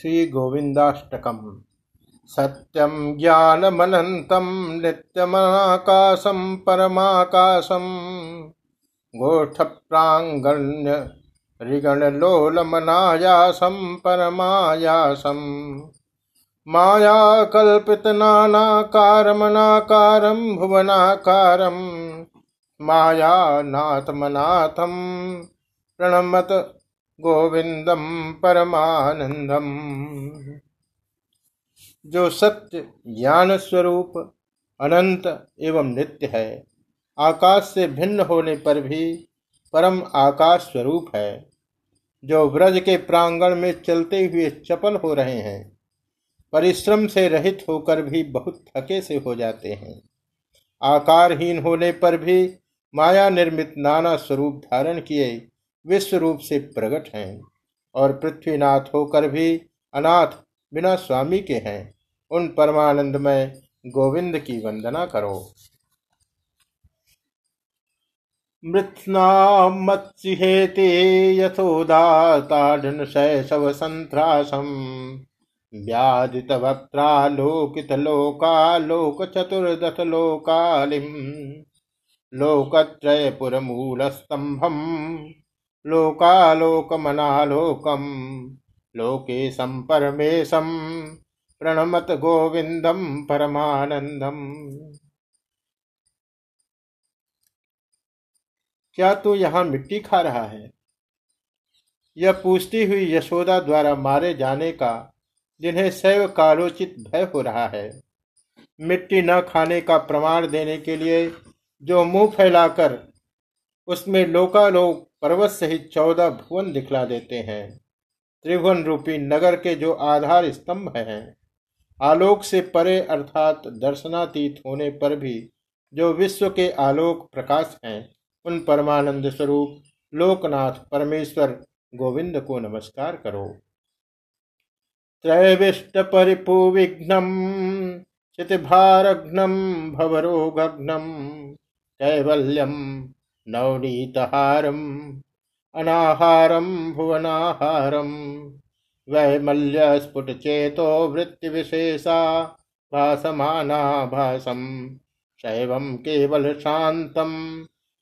श्रीगोविन्दाष्टकम्। सत्यं ज्ञानमनन्तं नित्यमनाकाशं परमाकाशं गोष्ठप्राङ्गण्यरिगणलोलमनायासं परमायासम्। मायाकल्पितनानाकारमनाकारं भुवनाकारं मायानाथमनाथं प्रणमत गोविंदम परमानंदम। जो सत्य ज्ञान स्वरूप, अनंत एवं नित्य है, आकाश से भिन्न होने पर भी परम आकाश स्वरूप है। जो व्रज के प्रांगण में चलते हुए चपल हो रहे हैं, परिश्रम से रहित होकर भी बहुत थके से हो जाते हैं। आकारहीन होने पर भी माया निर्मित नाना स्वरूप धारण किए विश्व रूप से प्रकट हैं और पृथ्वीनाथ होकर भी अनाथ बिना स्वामी के हैं। उन परमानंद में गोविंद की वंदना करो। मृत्ना मत्सिहेते यथोदाताडन शैशव संत्रासम। लोकालोकमनालोकम। लोकेशं परमेशं प्रणमत गोविंदम परमानंदम क्या तू यहाँ मिट्टी खा रहा है? यह पूछती हुई यशोदा द्वारा मारे जाने का, जिन्हें सैव कालोचित भय हो रहा है। मिट्टी न खाने का प्रमाण देने के लिए जो मुँह फैलाकर उसमें लोकालोक पर्वत सहित चौदह भुवन दिखला देते हैं। त्रिभुवन रूपी नगर के जो आधार स्तंभ हैं, आलोक से परे अर्थात दर्शनातीत होने पर भी जो विश्व के आलोक प्रकाश हैं, उन परमानंद स्वरूप, लोकनाथ परमेश्वर गोविंद को नमस्कार करो। त्रैविष्ट परिपु विघ्नम क्षितिभारघ्नम भवरोघ्नम कैवल्यम नवनीतहारम् अनाहारं भुवनाहारं वैमल्यस्फुटचेतो वृत्तिविशेषा भासमाना भासं शैवं केवलशान्तं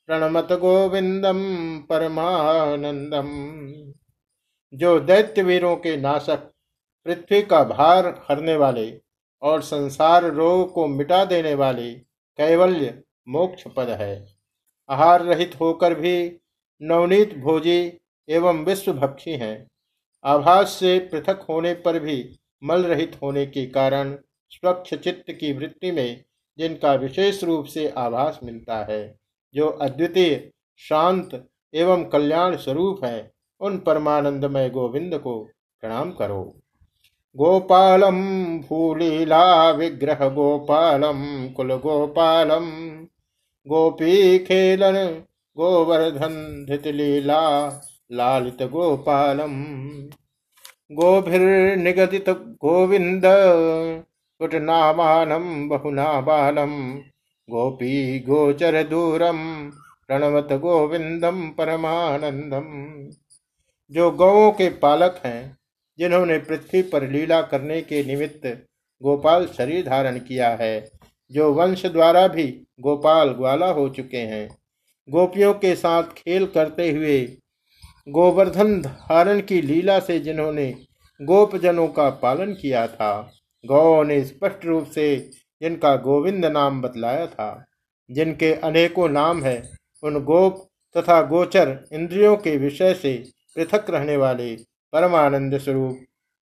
प्रणमत गोविंदम परमानंदम जो दैत्य वीरों के नाशक पृथ्वी का भार हरने वाले और संसार रोग को मिटा देने वाले कैवल्य मोक्ष पद है। आहार रहित होकर भी नवनीत भोजी एवं विश्वभक्षी हैं। आभास से पृथक होने पर भी मल रहित होने के कारण स्वच्छ चित्त की वृत्ति में जिनका विशेष रूप से आभास मिलता है, जो अद्वितीय, शांत एवं कल्याण स्वरूप है, उन परमानंदमय गोविंद को प्रणाम करो। गोपालम भूलीला विग्रह गोपालम कुल गोपालम गोपी खेलन गोवर्धन धृतलीला, लालित गोपालम। गोभिर्निगदित गोविंद कुटनामानम बहुना बालम गोपी गोचर दूरम, प्रणवत गोविंदम परमानंदम। जो गौों के पालक हैं, जिन्होंने पृथ्वी पर लीला करने के निमित्त गोपाल शरीर धारण किया है जो वंश द्वारा भी गोपाल ग्वाला हो चुके हैं। गोपियों के साथ खेल करते हुए गोवर्धन धारण की लीला से जिन्होंने गोपजनों का पालन किया था गौ ने स्पष्ट रूप से जिनका गोविंद नाम बतलाया था। जिनके अनेकों नाम है, उन गोप तथा गोचर इंद्रियों के विषय से पृथक रहने वाले परमानंद स्वरूप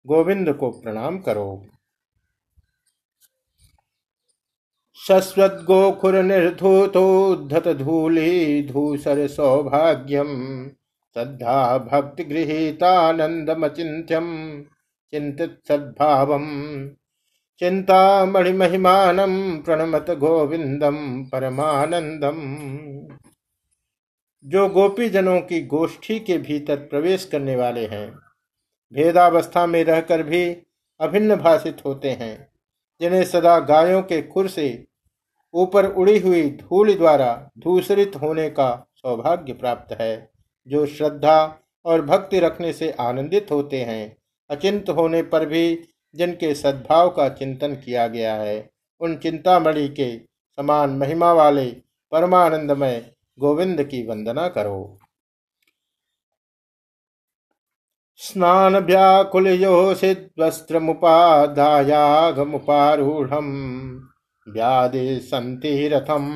गोविंद को प्रणाम करो। शश्वद्गोखुरनिर्धूतोद्धतधूली सौभाग्यम श्रद्धा भक्ति गृहीतानंदमचिंत्यम चिंतित सद्भाव चिंता चिन्तामणिमहिमानं प्रणमत गोविंदम परमानंदम जो गोपी जनों की गोष्ठी के भीतर प्रवेश करने वाले हैं, भेदावस्था में रहकर भी अभिन्न भाषित होते हैं। जिन्हें सदा गायों के खुर से ऊपर उड़ी हुई धूल द्वारा धूसरित होने का सौभाग्य प्राप्त है, जो श्रद्धा और भक्ति रखने से आनंदित होते हैं, अचिंत होने पर भी जिनके सद्भाव का चिंतन किया गया है, उन चिंतामणि के समान महिमा वाले परमानंदमय गोविंद की वंदना करो। स्नान व्याकुलयोषिद्वस्त्रमुपाधायागमुपारूढ़ व्याधि सन्ति रथम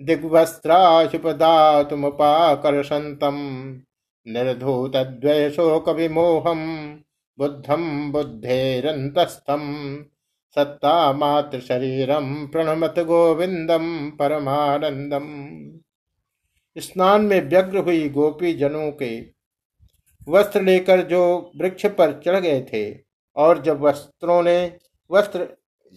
दिग्वस्त्राशुपदातुमुपाकर्षन्तम् निर्धूतद्वयशोकविमोहम् बुद्धं बुद्धेरन्तस्थम् सत्ता मात्र शरीरम प्रणमत गोविंदम परमानंदम स्नान में व्यग्र हुई गोपी जनों के वस्त्र लेकर जो वृक्ष पर चढ़ गए थे, और जब वस्त्रों ने वस्त्र,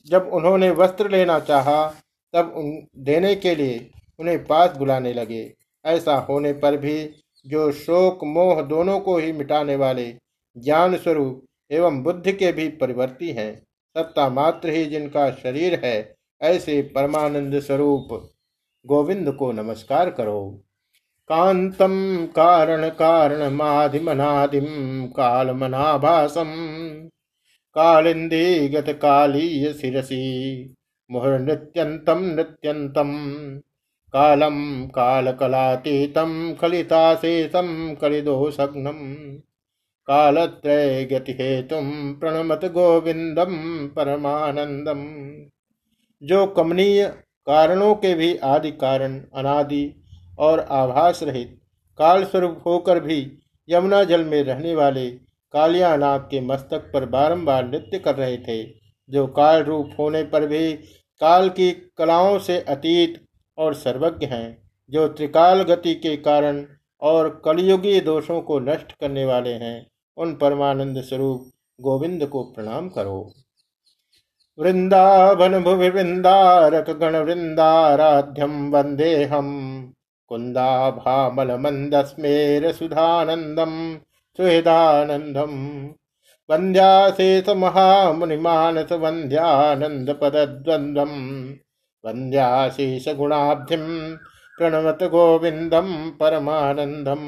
जब उन्होंने वस्त्र लेना चाहा, तब उन, देने के लिए उन्हें पास बुलाने लगे। ऐसा होने पर भी जो शोक मोह दोनों को ही मिटाने वाले ज्ञान स्वरूप एवं बुद्धि के भी परिवर्ती हैं। सत्ता मात्र ही जिनका शरीर है, ऐसे परमानंद स्वरूप गोविंद को नमस्कार करो। कांतम कारण कारण माधिमनादिम कालमनाभासम कालिंदी गत कालीय शिरसी मुहर नृत्यंतम नृत्यंतम कालम कालत्रय गति हेतु प्रणमत गोविंदम परमानंदम जो कमनीय कारणों के भी आदि कारण, अनादि और आभास रहित काल स्वरूप होकर भी यमुना जल में रहने वाले कालियानाग के मस्तक पर बारंबार नृत्य कर रहे थे, जो काल रूप होने पर भी काल की कलाओं से अतीत और सर्वज्ञ हैं, जो त्रिकाल गति के कारण और कलयुगी दोषों को नष्ट करने वाले हैं। उन परमानंद स्वरूप गोविंद को प्रणाम करो। वृंदावन भुवि वृंदारक गण वृंदाराध्यम वंदे हम कुन्दाभामलमन्दस्मेरसुधानन्दम् सुहृदानन्दम् वन्द्याशेषमहामुनिमानसवन्द्यानन्दपदद्वन्द्वम् वन्द्याशेषगुणाब्धिम् प्रणवत गोविंदम परमानंदम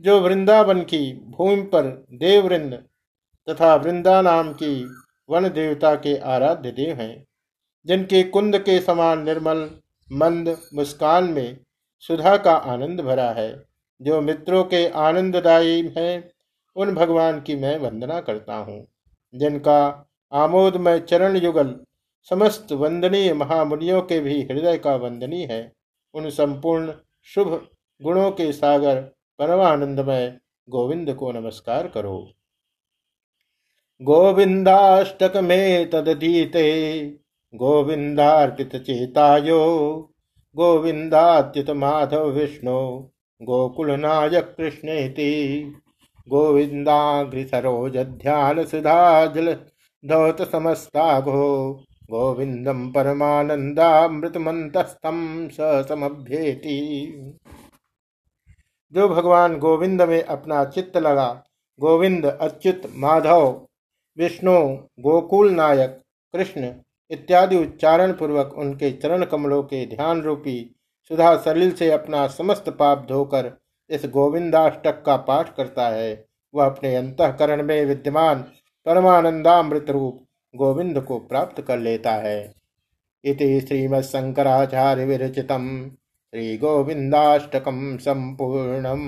जो वृंदावन की भूमि पर देववृंद तथा वृंदा नाम की वन देवता के आराध्य देव हैं, जिनके कुंद के समान निर्मल मंद मुस्कान में सुधा का आनंद भरा है। जो मित्रों के आनंददायी है, उन भगवान की मैं वंदना करता हूँ। जिनका आमोदमय चरण युगल समस्त वंदनीय महामुनियों के भी हृदय का वंदनीय है, उन संपूर्ण शुभ गुणों के सागर परमानंदमय गोविंद को नमस्कार करो। गोविंदाष्टक में तदधीते गोविंदार्पित चेतायो गोविंदाच्युत माधव विष्णु गोकुल नायक कृष्णेति गोविंदाग्रिसरोज ध्यान सुधाजल धौत समस्ताघो गोविंदम परमानंदामृतमंतस्थम स समभ्येति जो भगवान गोविंद में अपना चित्त लगा, गोविंद, अच्युत, माधव, विष्णु, गोकुल नायक, कृष्ण इत्यादि उच्चारण पूर्वक उनके चरण कमलों के ध्यान रूपी, सुधा सलिल से अपना समस्त पाप धोकर इस गोविंदाष्टक का पाठ करता है। वह अपने अंतकरण में विद्यमान परमानंदामृत रूप गोविंद को प्राप्त कर लेता है। इति श्रीमत्शंकराचार्य विरचित श्री गोविंदाष्टकम संपूर्णम।